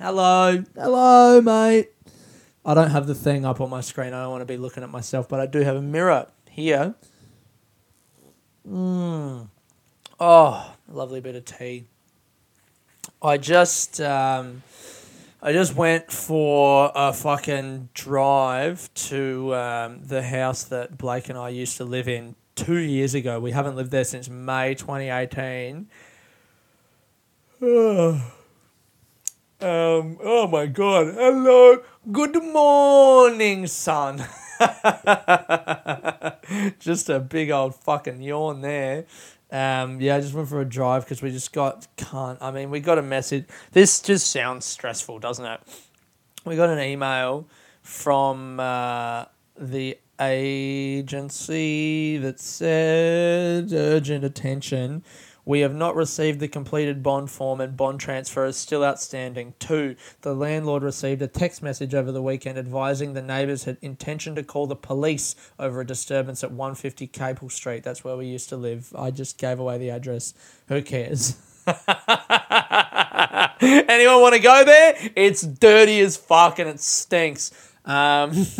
Hello. Hello, mate. I don't have the thing up on my screen. I don't want to be looking at myself, but I do have a mirror here. Mmm. Oh, lovely bit of tea. I just um, I just went for a fucking drive to um, the house that Blake and I used to live in two years ago. We haven't lived there since May 2018. Um, oh my god. Hello. Good morning, son. just a big old fucking yawn there. Um, yeah, I just went for a drive because we just got can't. I mean, we got a message. This just sounds stressful, doesn't it? We got an email from uh, the agency that said urgent attention. We have not received the completed bond form and bond transfer is still outstanding. Two, the landlord received a text message over the weekend advising the neighbours had intention to call the police over a disturbance at 150 Capel Street. That's where we used to live. I just gave away the address. Who cares? Anyone want to go there? It's dirty as fuck and it stinks. Um,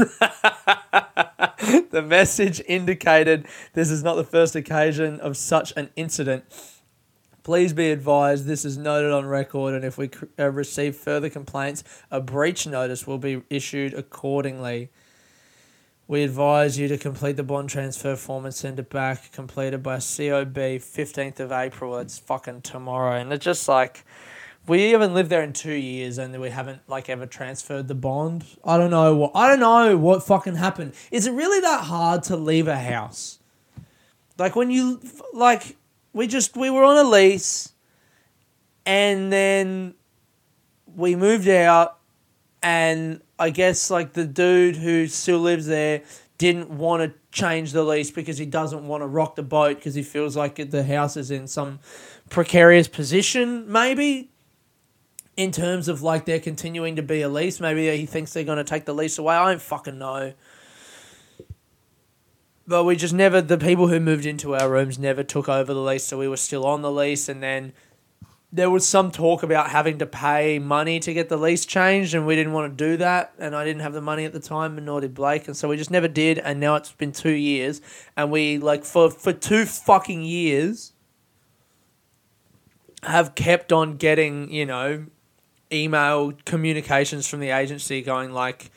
the message indicated this is not the first occasion of such an incident. Please be advised this is noted on record, and if we uh, receive further complaints, a breach notice will be issued accordingly. We advise you to complete the bond transfer form and send it back, completed by COB 15th of April. It's fucking tomorrow. And it's just like, we haven't lived there in two years and we haven't like ever transferred the bond. I don't know what, I don't know what fucking happened. Is it really that hard to leave a house? Like when you, like, we just we were on a lease and then we moved out and I guess like the dude who still lives there didn't want to change the lease because he doesn't want to rock the boat because he feels like the house is in some precarious position maybe in terms of like they're continuing to be a lease. Maybe he thinks they're going to take the lease away. I don't fucking know but we just never the people who moved into our rooms never took over the lease so we were still on the lease and then there was some talk about having to pay money to get the lease changed and we didn't want to do that and I didn't have the money at the time and nor did Blake and so we just never did and now it's been 2 years and we like for for 2 fucking years have kept on getting, you know, email communications from the agency going like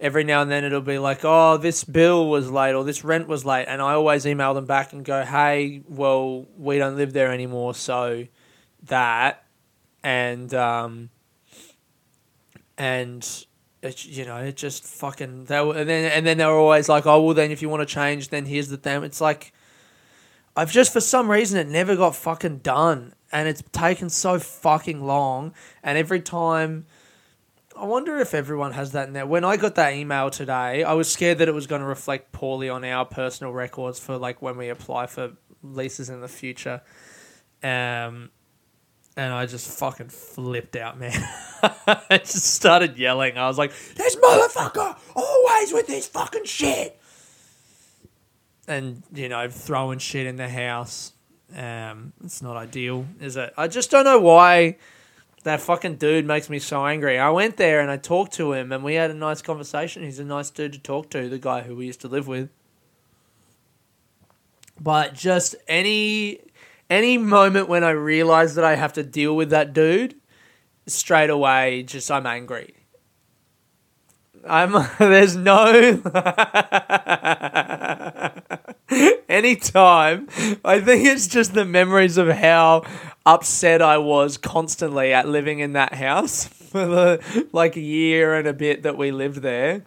every now and then it'll be like, oh, this bill was late or this rent was late. And I always email them back and go, hey, well, we don't live there anymore. So that. And, um, and, it, you know, it just fucking, they were, and then, and then they're always like, oh, well, then if you want to change, then here's the thing. It's like, I've just, for some reason, it never got fucking done. And it's taken so fucking long. And every time, I wonder if everyone has that in. When I got that email today, I was scared that it was going to reflect poorly on our personal records for like when we apply for leases in the future. Um, and I just fucking flipped out, man. I just started yelling. I was like, "This motherfucker always with this fucking shit," and you know, throwing shit in the house. Um, it's not ideal, is it? I just don't know why that fucking dude makes me so angry. I went there and I talked to him and we had a nice conversation. He's a nice dude to talk to, the guy who we used to live with. But just any any moment when I realize that I have to deal with that dude, straight away just I'm angry. I'm there's no anytime. I think it's just the memories of how upset I was constantly at living in that house for the like a year and a bit that we lived there.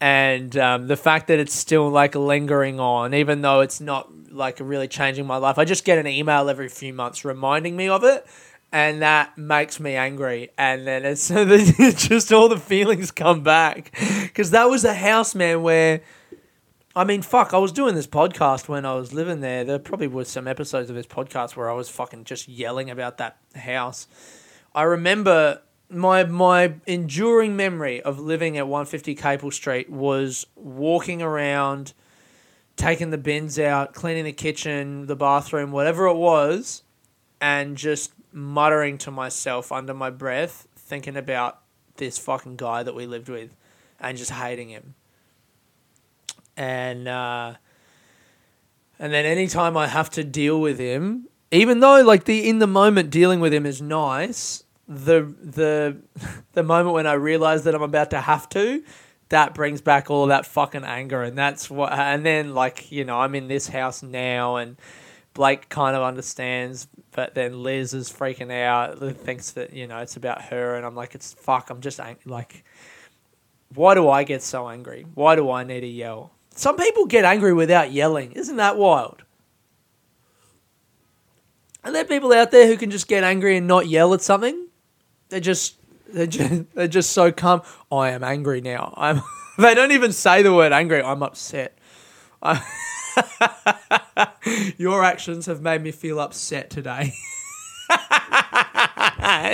And um, the fact that it's still like lingering on, even though it's not like really changing my life. I just get an email every few months reminding me of it. and that makes me angry. And then it's just all the feelings come back because that was a house, man, where. I mean, fuck, I was doing this podcast when I was living there. There probably were some episodes of this podcast where I was fucking just yelling about that house. I remember my my enduring memory of living at 150 Capel Street was walking around, taking the bins out, cleaning the kitchen, the bathroom, whatever it was, and just muttering to myself under my breath, thinking about this fucking guy that we lived with and just hating him and uh, and then anytime I have to deal with him, even though like the in the moment dealing with him is nice, the the the moment when I realize that I'm about to have to, that brings back all that fucking anger, and that's what. And then like you know I'm in this house now, and Blake kind of understands, but then Liz is freaking out, thinks that you know it's about her, and I'm like it's fuck. I'm just ang- like. Why do I get so angry? Why do I need to yell? Some people get angry without yelling. Isn't that wild? Are there people out there who can just get angry and not yell at something? They're just they're just, they're just so calm. I am angry now. I'm. they don't even say the word angry. I'm upset. I, Your actions have made me feel upset today.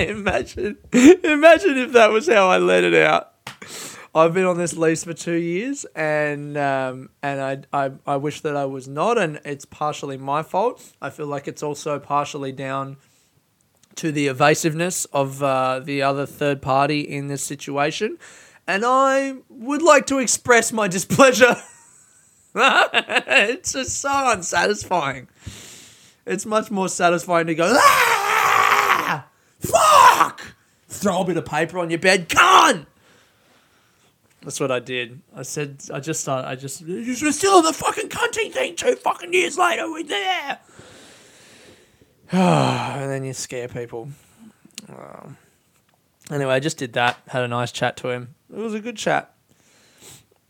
imagine, imagine if that was how I let it out. I've been on this lease for two years, and um, and I, I I wish that I was not, and it's partially my fault. I feel like it's also partially down to the evasiveness of uh, the other third party in this situation, and I would like to express my displeasure. it's just so unsatisfying. It's much more satisfying to go, ah, fuck, throw a bit of paper on your bed, cunt. That's what I did. I said, I just started, I just, we're still on the fucking cunting thing two fucking years later, we're there. and then you scare people. Um, anyway, I just did that, had a nice chat to him. It was a good chat.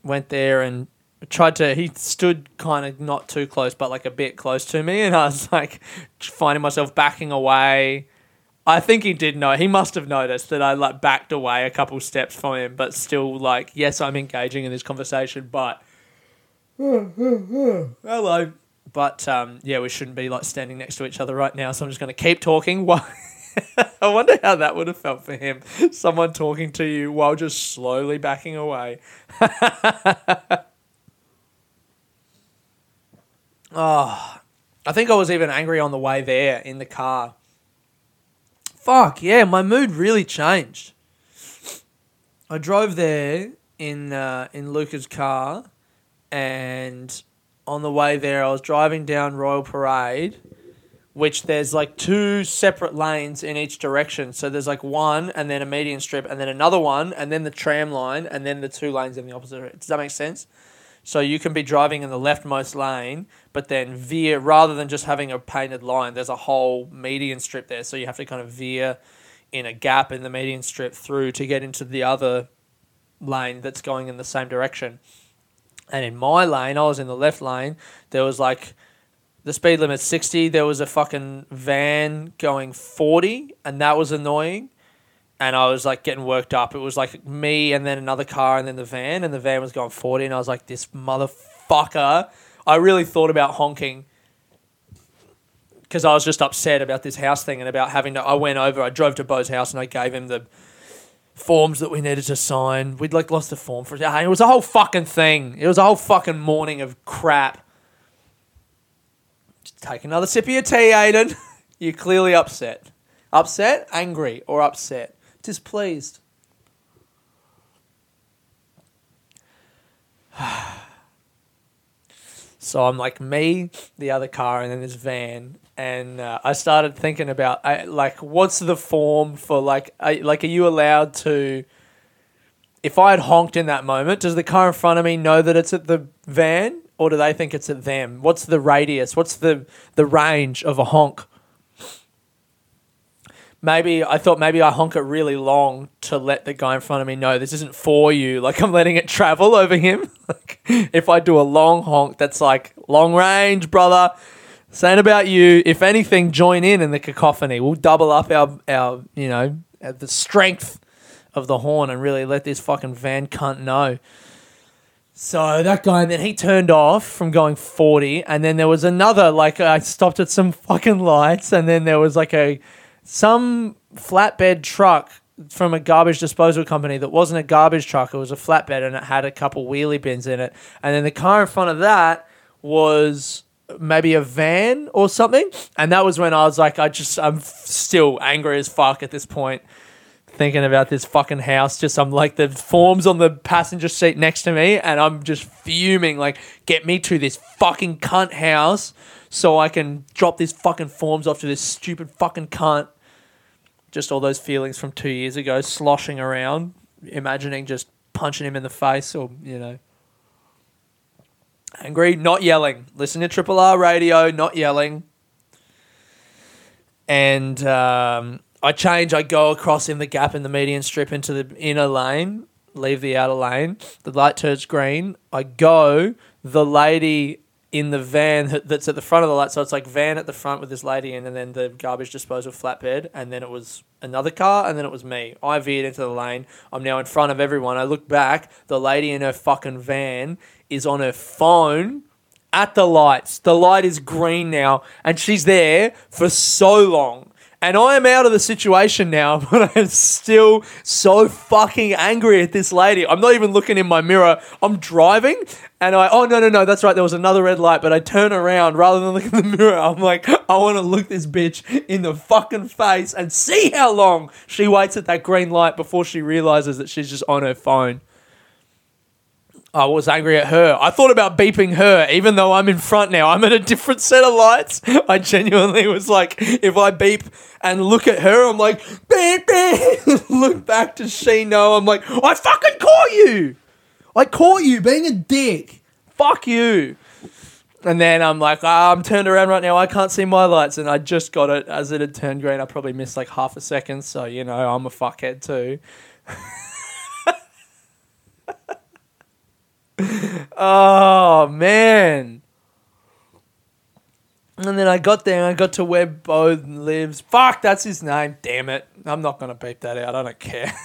Went there and tried to, he stood kind of not too close, but like a bit close to me. And I was like finding myself backing away I think he did know. He must have noticed that I like backed away a couple steps from him, but still like, yes, I'm engaging in this conversation, but hello. But um, yeah, we shouldn't be like standing next to each other right now. So I'm just going to keep talking. I wonder how that would have felt for him. Someone talking to you while just slowly backing away. oh, I think I was even angry on the way there in the car fuck yeah, my mood really changed. I drove there in uh, in Luca's car, and on the way there, I was driving down Royal Parade, which there's like two separate lanes in each direction. So there's like one, and then a median strip, and then another one, and then the tram line, and then the two lanes in the opposite. Does that make sense? So you can be driving in the leftmost lane, but then veer rather than just having a painted line. There's a whole median strip there, so you have to kind of veer in a gap in the median strip through to get into the other lane that's going in the same direction. And in my lane, I was in the left lane. There was like the speed limit 60. There was a fucking van going 40, and that was annoying and I was like getting worked up. It was like me and then another car and then the van, and the van was going 40, and I was like, this motherfucker. I really thought about honking because I was just upset about this house thing and about having to. I went over, I drove to Bo's house, and I gave him the forms that we needed to sign. We'd like lost the form for it. was a whole fucking thing. It was a whole fucking morning of crap. Just take another sip of your tea, Aiden. You're clearly upset. Upset, angry, or upset displeased. so I'm like me, the other car, and then this van, and uh, I started thinking about I, like what's the form for like I, like are you allowed to? If I had honked in that moment, does the car in front of me know that it's at the van, or do they think it's at them? What's the radius? What's the the range of a honk? Maybe I thought maybe I honk it really long to let the guy in front of me know this isn't for you. Like I'm letting it travel over him. like if I do a long honk, that's like long range, brother. Saying about you, if anything, join in in the cacophony. We'll double up our, our you know, the strength of the horn and really let this fucking van cunt know. So that guy, and then he turned off from going 40, and then there was another, like, I stopped at some fucking lights, and then there was like a, some flatbed truck from a garbage disposal company that wasn't a garbage truck, it was a flatbed, and it had a couple wheelie bins in it. And then the car in front of that was maybe a van or something. And that was when I was like, I just, I'm still angry as fuck at this point thinking about this fucking house. Just I'm like the forms on the passenger seat next to me, and I'm just fuming. Like, get me to this fucking cunt house so I can drop these fucking forms off to this stupid fucking cunt. Just all those feelings from two years ago, sloshing around, imagining just punching him in the face, or you know. Angry, not yelling. Listen to Triple R radio, not yelling. And um, I change. I go across in the gap in the median strip into the inner lane, leave the outer lane. The light turns green. I go. The lady in the van that's at the front of the light. So it's like van at the front with this lady in, and then the garbage disposal flatbed, and then it was another car, and then it was me. I veered into the lane. I'm now in front of everyone. I look back. The lady in her fucking van is on her phone at the lights. The light is green now, and she's there for so long. And I am out of the situation now, but I'm still so fucking angry at this lady. I'm not even looking in my mirror. I'm driving and I, oh no, no, no, that's right. There was another red light, but I turn around rather than look in the mirror. I'm like, I want to look this bitch in the fucking face and see how long she waits at that green light before she realizes that she's just on her phone. I was angry at her. I thought about beeping her, even though I'm in front now. I'm at a different set of lights. I genuinely was like, if I beep and look at her, I'm like, beep, beep. look back to she know. I'm like, I fucking caught you. I caught you being a dick. Fuck you. And then I'm like, oh, I'm turned around right now. I can't see my lights. And I just got it as it had turned green. I probably missed like half a second. So, you know, I'm a fuckhead too. oh man. And then I got there and I got to where Bo lives. Fuck, that's his name. Damn it. I'm not gonna beep that out. I don't care.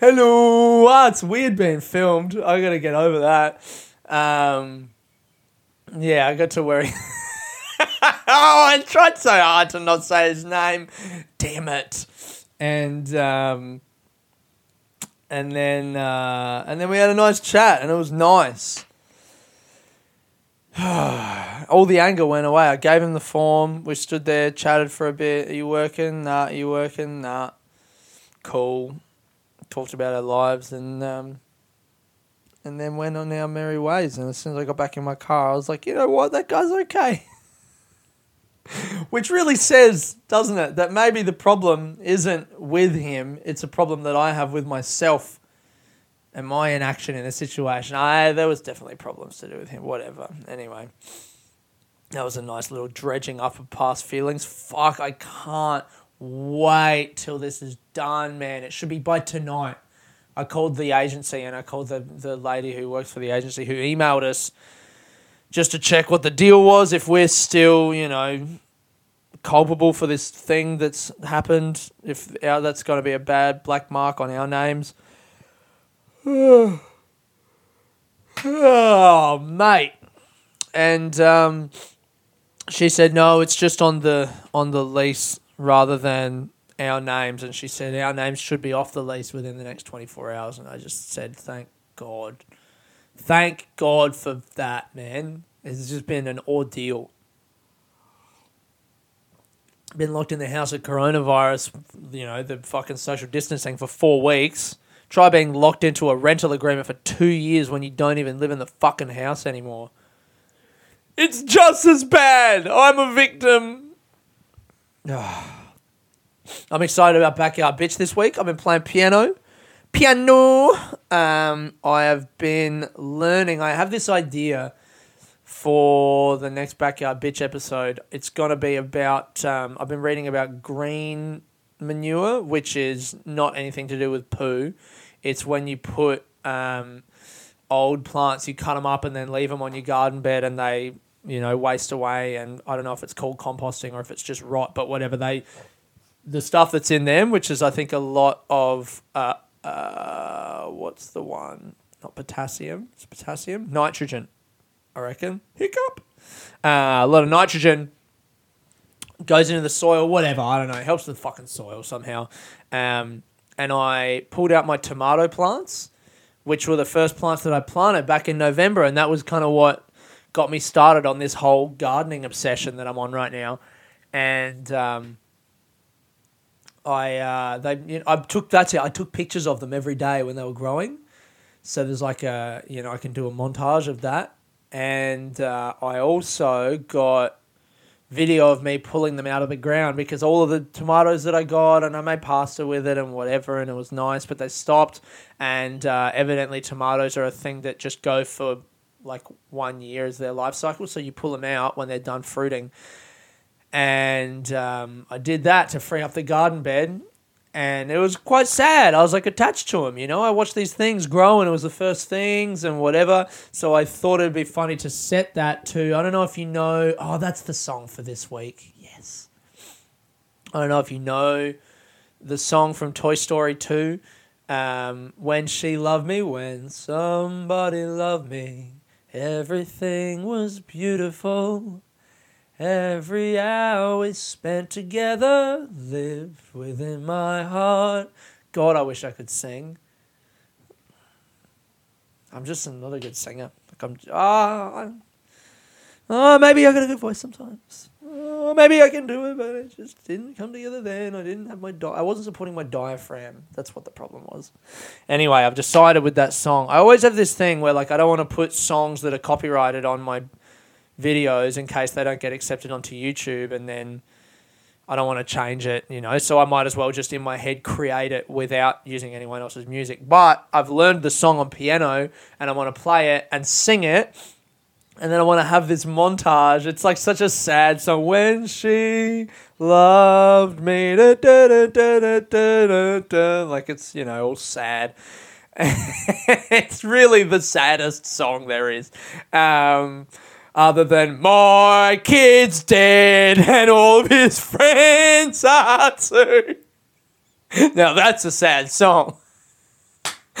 Hello. Ah, it's weird being filmed. I gotta get over that. Um, yeah, I got to where he. oh, I tried so hard to not say his name. Damn it. And um, and then uh, and then we had a nice chat, and it was nice. All the anger went away. I gave him the form. We stood there, chatted for a bit. Are you working? Nah. Are you working? Nah. Cool. Talked about our lives and um, and then went on our merry ways. And as soon as I got back in my car, I was like, you know what? That guy's okay. Which really says, doesn't it, that maybe the problem isn't with him, it's a problem that I have with myself and my inaction in a situation. I there was definitely problems to do with him, whatever. Anyway. That was a nice little dredging up of past feelings. Fuck, I can't wait till this is done, man. It should be by tonight. I called the agency and I called the, the lady who works for the agency who emailed us just to check what the deal was, if we're still, you know, culpable for this thing that's happened, if our, that's going to be a bad black mark on our names. oh, mate. And um, she said, no, it's just on the on the lease rather than our names. And she said, our names should be off the lease within the next 24 hours. And I just said, thank God. Thank God for that, man. It's just been an ordeal. Been locked in the house with coronavirus, you know, the fucking social distancing for four weeks. Try being locked into a rental agreement for two years when you don't even live in the fucking house anymore. It's just as bad. I'm a victim. I'm excited about Backyard Bitch this week. I've been playing piano piano. Um, I have been learning. I have this idea for the next backyard bitch episode. It's gonna be about. Um, I've been reading about green manure, which is not anything to do with poo. It's when you put um, old plants, you cut them up and then leave them on your garden bed, and they you know waste away. And I don't know if it's called composting or if it's just rot, but whatever they, the stuff that's in them, which is I think a lot of uh, uh what's the one? Not potassium. It's potassium. Nitrogen. I reckon. Hiccup. Uh, a lot of nitrogen goes into the soil, whatever. I don't know. It helps the fucking soil somehow. Um, and I pulled out my tomato plants, which were the first plants that I planted back in November, and that was kind of what got me started on this whole gardening obsession that I'm on right now. And um, I uh, they you know, I took that's it. I took pictures of them every day when they were growing. So there's like a you know I can do a montage of that, and uh, I also got video of me pulling them out of the ground because all of the tomatoes that I got and I made pasta with it and whatever and it was nice, but they stopped. And uh, evidently, tomatoes are a thing that just go for like one year as their life cycle. So you pull them out when they're done fruiting. And um, I did that to free up the garden bed and it was quite sad. I was like attached to him, you know. I watched these things grow, and it was the first things and whatever. So I thought it'd be funny to set that to. I don't know if you know. Oh, that's the song for this week. Yes. I don't know if you know the song from Toy Story Two. Um, when she loved me, when somebody loved me, everything was beautiful. Every hour we spent together lived within my heart. God, I wish I could sing. I'm just not a good singer. Like I'm, ah, oh, maybe I got a good voice sometimes. Oh, maybe I can do it, but it just didn't come together then. I didn't have my di- I wasn't supporting my diaphragm. That's what the problem was. Anyway, I've decided with that song. I always have this thing where like I don't want to put songs that are copyrighted on my videos in case they don't get accepted onto YouTube and then I don't want to change it, you know. So I might as well just in my head create it without using anyone else's music. But I've learned the song on piano and I want to play it and sing it. And then I want to have this montage. It's like such a sad song. When she loved me, da, da, da, like it's, you know, all sad. it's really the saddest song there is. Um, other than my kid's dead and all of his friends are too. Now that's a sad song.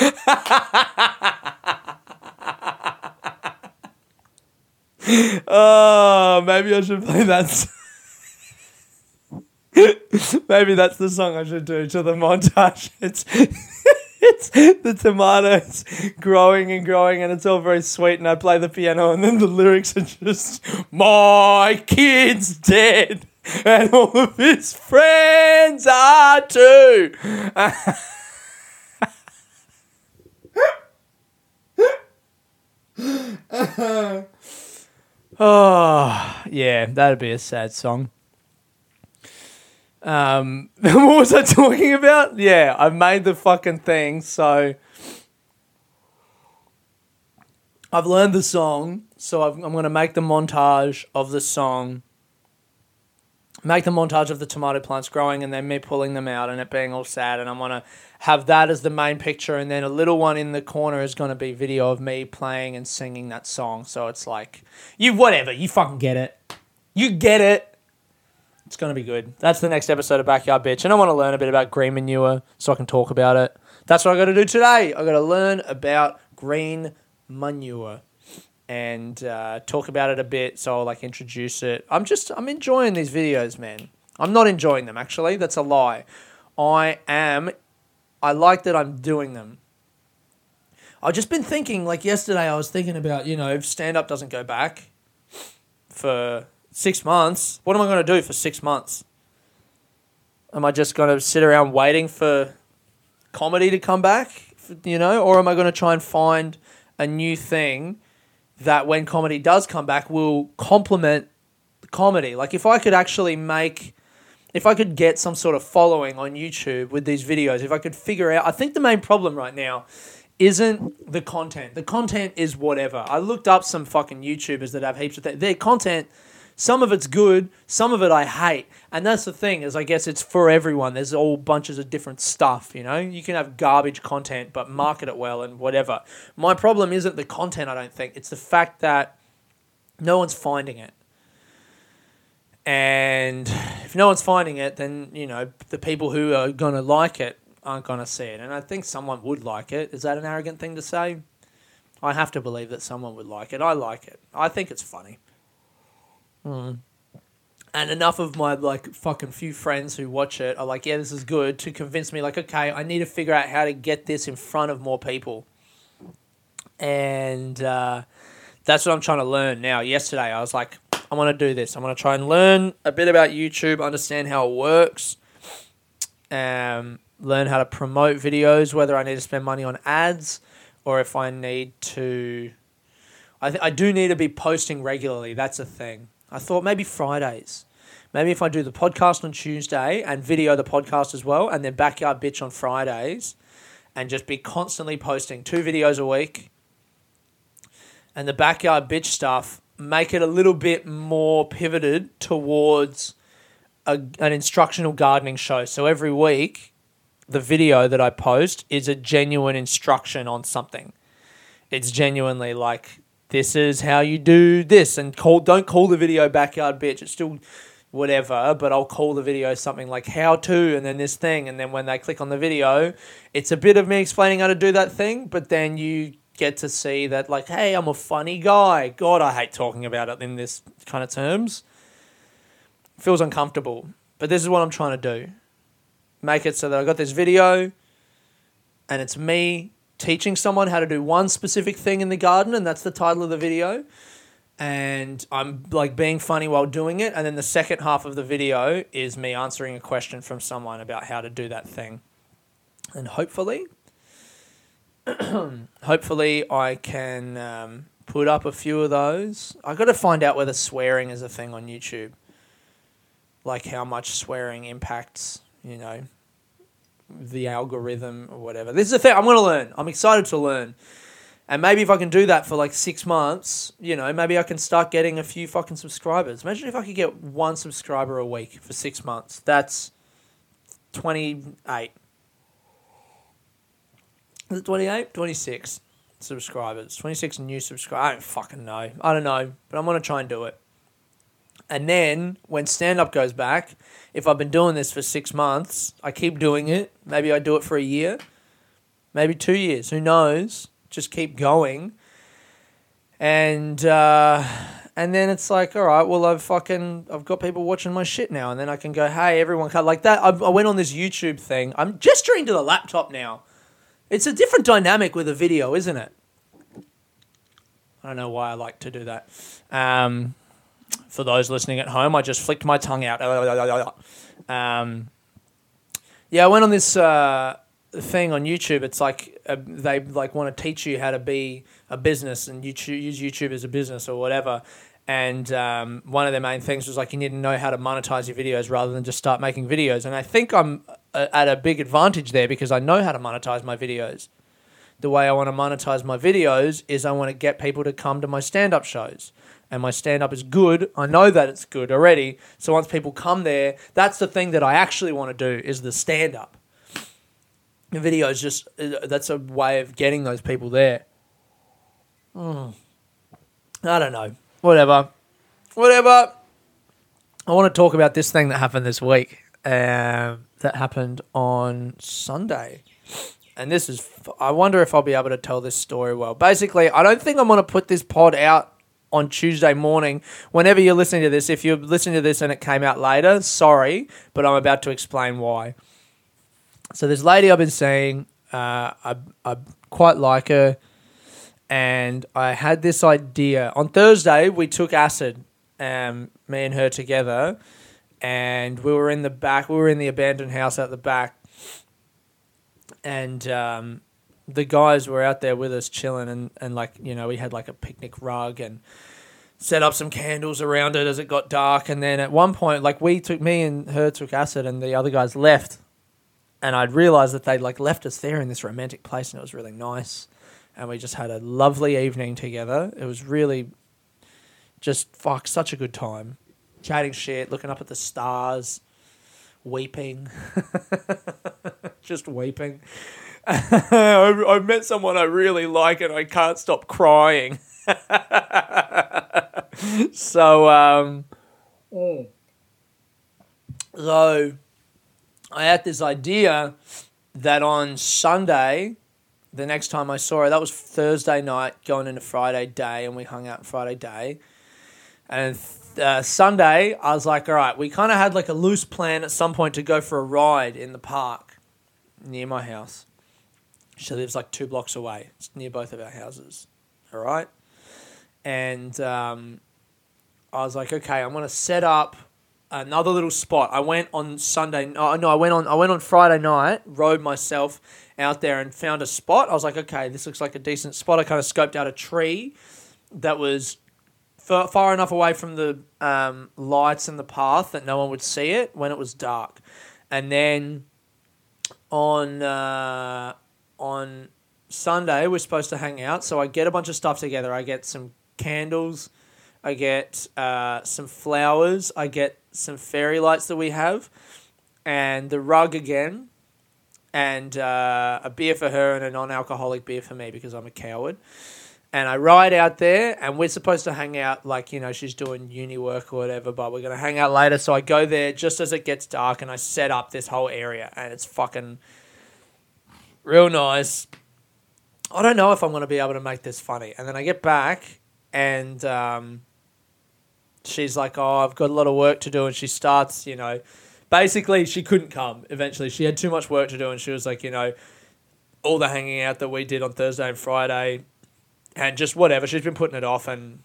oh, maybe I should play that. maybe that's the song I should do to the montage. It's it's the tomatoes growing and growing, and it's all very sweet. And I play the piano, and then the lyrics are just "My kid's dead, and all of his friends are too." oh yeah, that'd be a sad song. Um, what was I talking about? Yeah, I made the fucking thing. So I've learned the song. So i am going to make the montage of the song. Make the montage of the tomato plants growing and then me pulling them out and it being all sad. And I'm going to have that as the main picture. And then a little one in the corner is going to be video of me playing and singing that song. So it's like, you, whatever, you fucking get it. You get it. It's to be good. That's the next episode of Backyard Bitch. And I want to learn a bit about green manure so I can talk about it. That's what I got to do today. I got to learn about green manure and uh, talk about it a bit. So I'll like introduce it. I'm just, I'm enjoying these videos, man. I'm not enjoying them, actually. That's a lie. I am, I like that I'm doing them. I've just been thinking, like yesterday, I was thinking about, you know, if stand up doesn't go back for six months. What am I going to do for six months? Am I just going to sit around waiting for comedy to come back, you know, or am I going to try and find a new thing that when comedy does come back will complement comedy? Like if I could actually make if I could get some sort of following on YouTube with these videos, if I could figure out, I think the main problem right now isn't the content. The content is whatever. I looked up some fucking YouTubers that have heaps of th- their content Some of it's good, some of it I hate. And that's the thing, is I guess it's for everyone. There's all bunches of different stuff, you know? You can have garbage content, but market it well and whatever. My problem isn't the content, I don't think. It's the fact that no one's finding it. And if no one's finding it, then, you know, the people who are going to like it aren't going to see it. And I think someone would like it. Is that an arrogant thing to say? I have to believe that someone would like it. I like it. I think it's funny. Mm. And enough of my like fucking few friends who watch it are like, yeah, this is good to convince me like, okay, I need to figure out how to get this in front of more people. And uh, that's what I'm trying to learn now. Yesterday, I was like, I want to do this. I want to try and learn a bit about YouTube, understand how it works, um, learn how to promote videos, whether I need to spend money on ads or if I need to. I, th- I do need to be posting regularly. That's a thing. I thought maybe Fridays. Maybe if I do the podcast on Tuesday and video the podcast as well, and then Backyard Bitch on Fridays, and just be constantly posting two videos a week. And the Backyard Bitch stuff, make it a little bit more pivoted towards a, an instructional gardening show. So every week, the video that I post is a genuine instruction on something. It's genuinely like this is how you do this and call don't call the video backyard bitch. It's still whatever, but I'll call the video something like how to and then this thing and then when they click on the video, it's a bit of me explaining how to do that thing, but then you get to see that like hey, I'm a funny guy. God, I hate talking about it in this kind of terms. Feels uncomfortable. But this is what I'm trying to do make it so that I got this video and it's me teaching someone how to do one specific thing in the garden and that's the title of the video. And I'm like being funny while doing it. And then the second half of the video is me answering a question from someone about how to do that thing. And hopefully hopefully I can um, put up a few of those. I got to find out whether swearing is a thing on YouTube. Like how much swearing impacts you know, the algorithm or whatever. This is a thing I'm going to learn. I'm excited to learn. And maybe if I can do that for like six months, you know, maybe I can start getting a few fucking subscribers. Imagine if I could get one subscriber a week for six months. That's 28. Is it 28? 26 subscribers. 26 new subscribers. I don't fucking know. I don't know. But I'm going to try and do it. And then when stand up goes back, if I've been doing this for six months, I keep doing it. Maybe I do it for a year, maybe two years. Who knows? Just keep going. And uh, and then it's like, all right, well, I've fucking I've got people watching my shit now, and then I can go, hey, everyone, cut like that. I, I went on this YouTube thing. I'm gesturing to the laptop now. It's a different dynamic with a video, isn't it? I don't know why I like to do that. Um, for those listening at home, I just flicked my tongue out. Um, yeah, I went on this uh, thing on YouTube. It's like uh, they like want to teach you how to be a business and YouTube, use YouTube as a business or whatever. And um, one of their main things was like you need to know how to monetize your videos rather than just start making videos. And I think I'm uh, at a big advantage there because I know how to monetize my videos. The way I want to monetize my videos is I want to get people to come to my stand up shows and my stand up is good. I know that it's good already. So once people come there, that's the thing that I actually want to do is the stand up. The video is just uh, that's a way of getting those people there. Mm. I don't know. Whatever. Whatever. I want to talk about this thing that happened this week. Um, that happened on Sunday. And this is, I wonder if I'll be able to tell this story well. Basically, I don't think I'm going to put this pod out on Tuesday morning. Whenever you're listening to this, if you're listening to this and it came out later, sorry, but I'm about to explain why. So this lady I've been seeing, uh, I, I quite like her, and I had this idea. On Thursday, we took acid, um, me and her together, and we were in the back. We were in the abandoned house at the back, and um, the guys were out there with us chilling and, and like you know we had like a picnic rug and set up some candles around it as it got dark. And then at one point like we took me and her took acid and the other guys left. And I'd realized that they'd like left us there in this romantic place and it was really nice. And we just had a lovely evening together. It was really just fuck such a good time. Chatting shit, looking up at the stars, weeping, just weeping. I, I met someone I really like and I can't stop crying. so, um, so I had this idea that on Sunday, the next time I saw her, that was Thursday night going into Friday day, and we hung out Friday day. And uh, Sunday, I was like, all right, we kind of had like a loose plan at some point to go for a ride in the park near my house. She lives like two blocks away. It's near both of our houses. All right. And um, I was like, okay, I'm to set up another little spot. I went on Sunday. No, no, I went on. I went on Friday night. Rode myself out there and found a spot. I was like, okay, this looks like a decent spot. I kind of scoped out a tree that was far, far enough away from the um, lights and the path that no one would see it when it was dark. And then on uh, on Sunday we're supposed to hang out, so I get a bunch of stuff together. I get some candles, I get uh, some flowers, I get some fairy lights that we have, and the rug again, and uh, a beer for her and a non-alcoholic beer for me because I'm a coward. And I ride out there, and we're supposed to hang out like you know she's doing uni work or whatever, but we're gonna hang out later. So I go there just as it gets dark, and I set up this whole area, and it's fucking real nice. I don't know if I'm gonna be able to make this funny. And then I get back, and um, she's like, "Oh, I've got a lot of work to do," and she starts, you know, basically she couldn't come. Eventually, she had too much work to do, and she was like, you know, all the hanging out that we did on Thursday and Friday, and just whatever. She's been putting it off, and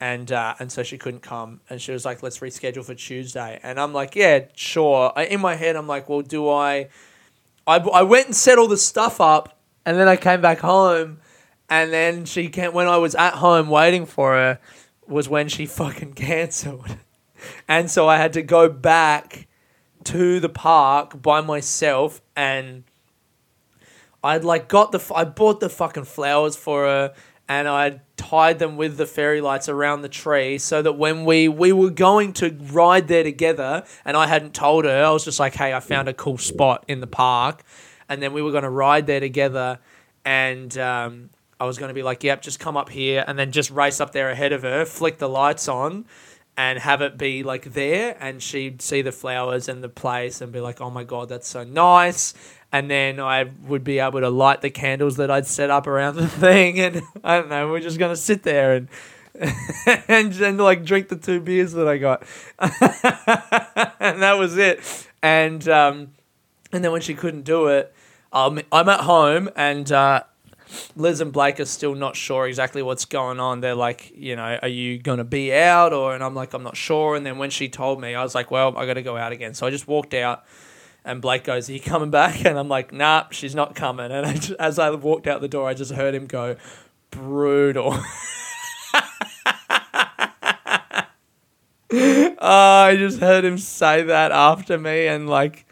and uh, and so she couldn't come, and she was like, "Let's reschedule for Tuesday," and I'm like, "Yeah, sure." In my head, I'm like, "Well, do I?" I I went and set all the stuff up, and then I came back home, and then she came when I was at home waiting for her was when she fucking cancelled. And so I had to go back to the park by myself and I'd like got the I bought the fucking flowers for her and I tied them with the fairy lights around the tree so that when we we were going to ride there together and I hadn't told her I was just like hey I found a cool spot in the park and then we were going to ride there together and um, I was going to be like, yep, just come up here and then just race up there ahead of her, flick the lights on, and have it be like there. And she'd see the flowers and the place and be like, oh my God, that's so nice. And then I would be able to light the candles that I'd set up around the thing. And I don't know, we're just to sit there and. and, and like drink the two beers that I got, and that was it. And um, and then when she couldn't do it, um, I'm at home and uh, Liz and Blake are still not sure exactly what's going on. They're like, you know, are you going to be out? Or, and I'm like, I'm not sure. And then when she told me, I was like, well, I got to go out again. So I just walked out and Blake goes, are you coming back? And I'm like, nah, she's not coming. And I just, as I walked out the door, I just heard him go, brutal. oh, I just heard him say that after me and like,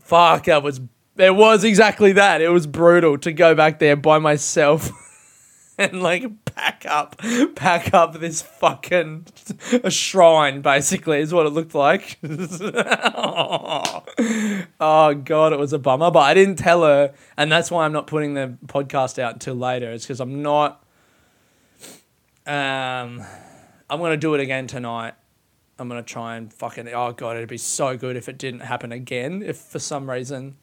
fuck, that was it was exactly that. It was brutal to go back there by myself and like pack up, pack up this fucking a shrine. Basically, is what it looked like. oh. god, it was a bummer. But I didn't tell her, and that's why I'm not putting the podcast out until later. It's because I'm not. Um, I'm gonna do it again tonight. I'm gonna try and fucking. Oh god, it'd be so good if it didn't happen again. If for some reason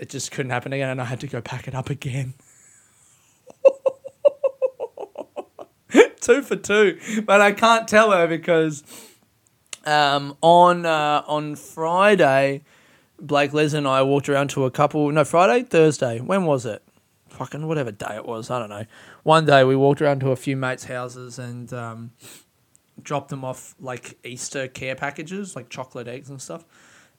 it just couldn't happen again, and I had to go pack it up again. two for two, but I can't tell her because um, on uh, on Friday, Blake, Les, and I walked around to a couple. No, Friday, Thursday. When was it? Fucking whatever day it was. I don't know. One day we walked around to a few mates' houses and um, dropped them off like Easter care packages, like chocolate eggs and stuff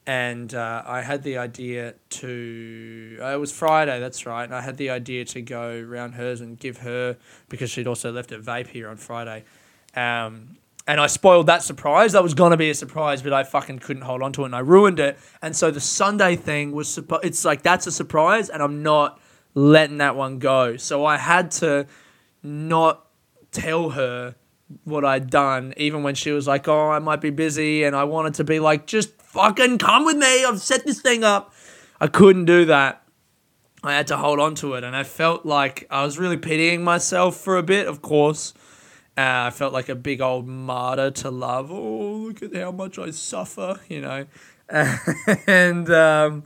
and uh, I had the idea to. Uh, it was Friday, that's right. And I had the idea to go round hers and give her because she'd also left a vape here on Friday. Um, and I spoiled that surprise. That was gonna be a surprise, but I fucking couldn't hold on to it, and I ruined it. And so the Sunday thing was. Suppo- it's like that's a surprise, and I'm not letting that one go. So I had to not tell her what I'd done, even when she was like, "Oh, I might be busy," and I wanted to be like, "Just fucking come with me. I've set this thing up." I couldn't do that. I had to hold on to it, and I felt like I was really pitying myself for a bit. Of course, uh, I felt like a big old martyr to love. Oh, look at how much I suffer, you know, and um,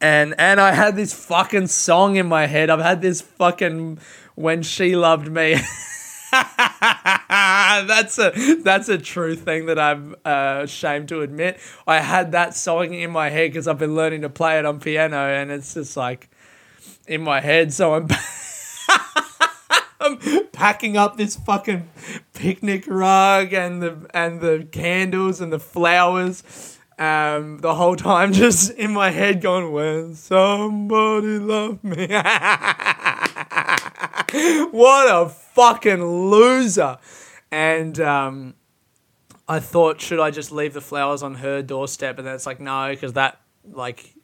and and I had this fucking song in my head. I've had this fucking when she loved me. that's a that's a true thing that I'm uh, ashamed to admit. I had that song in my head because I've been learning to play it on piano, and it's just like in my head. So I'm I'm packing up this fucking picnic rug and the and the candles and the flowers. Um, the whole time just in my head going, when somebody love me. what a fucking loser. And um, I thought, should I just leave the flowers on her doorstep? And then it's like, no, because that like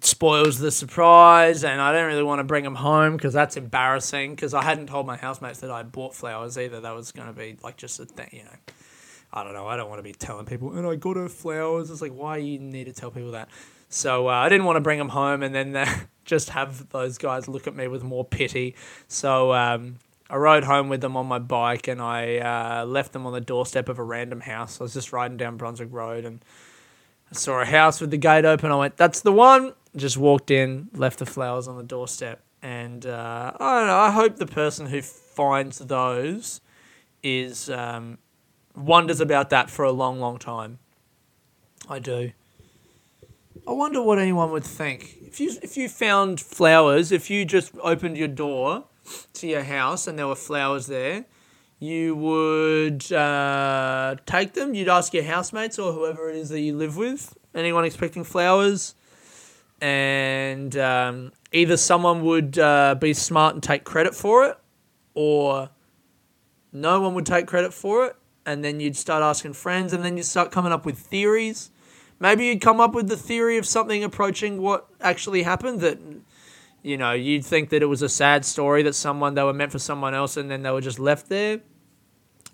spoils the surprise, and I don't really want to bring them home because that's embarrassing. Because I hadn't told my housemates that I bought flowers either. That was going to be like just a thing, you know. I don't know. I don't want to be telling people, and I got her flowers. It's like, why you need to tell people that? So uh, I didn't want to bring them home and then uh, just have those guys look at me with more pity. So um, I rode home with them on my bike and I uh, left them on the doorstep of a random house. I was just riding down Brunswick Road and I saw a house with the gate open. I went, that's the one. Just walked in, left the flowers on the doorstep. And uh, I don't know. I hope the person who finds those is um, wonders about that for a long, long time. I do. I wonder what anyone would think if you if you found flowers. If you just opened your door to your house and there were flowers there, you would uh, take them. You'd ask your housemates or whoever it is that you live with. Anyone expecting flowers, and um, either someone would uh, be smart and take credit for it, or no one would take credit for it, and then you'd start asking friends, and then you start coming up with theories maybe you'd come up with the theory of something approaching what actually happened that you know you'd think that it was a sad story that someone they were meant for someone else and then they were just left there.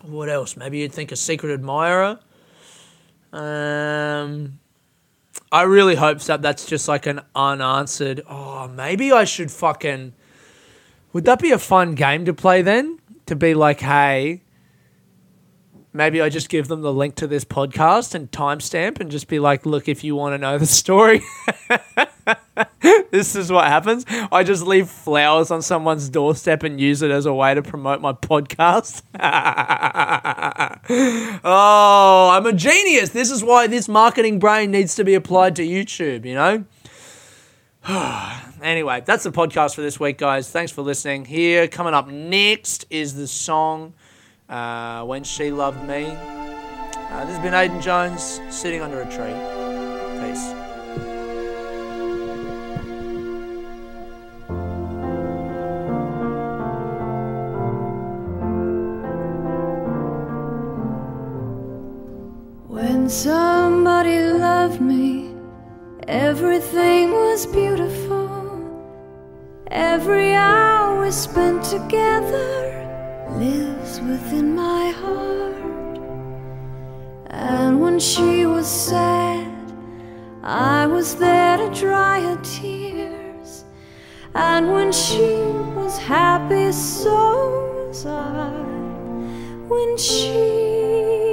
What else? Maybe you'd think a secret admirer. Um i really hope that that's just like an unanswered oh maybe i should fucking would that be a fun game to play then? To be like hey maybe I just give them the link to this podcast and timestamp and just be like, look, if you want to know the story, this is what happens. I just leave flowers on someone's doorstep and use it as a way to promote my podcast. oh, I'm a genius. This is why this marketing brain needs to be applied to YouTube, you know? anyway, that's the podcast for this week, guys. Thanks for listening. Here, coming up next is the song uh, When She Loved Me. Uh, this has been Aidan Jones, sitting under a tree. Peace. When somebody loved me, everything was beautiful. Every hour we spent together lives within my heart. And when she was sad, I was there to dry her tears. And when she was happy, so was I. When she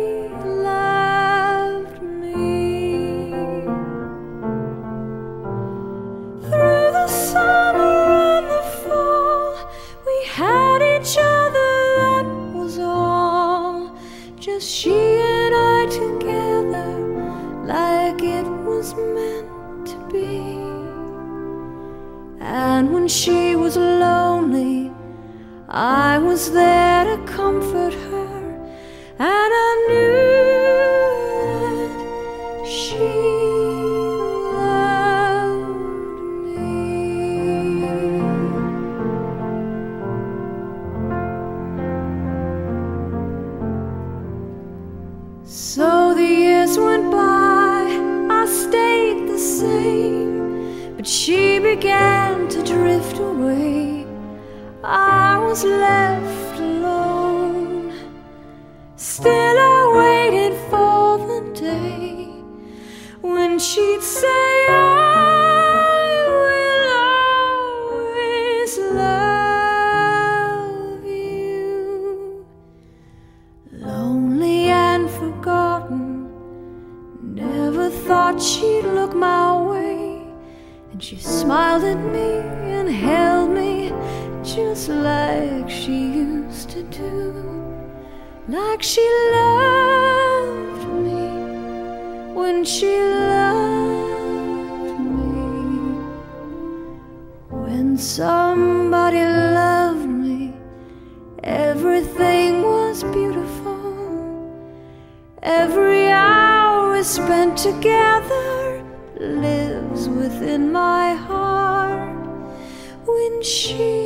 like she used to do. Like she loved me when she loved me. When somebody loved me, everything was beautiful. Every hour we spent together lives within my heart when she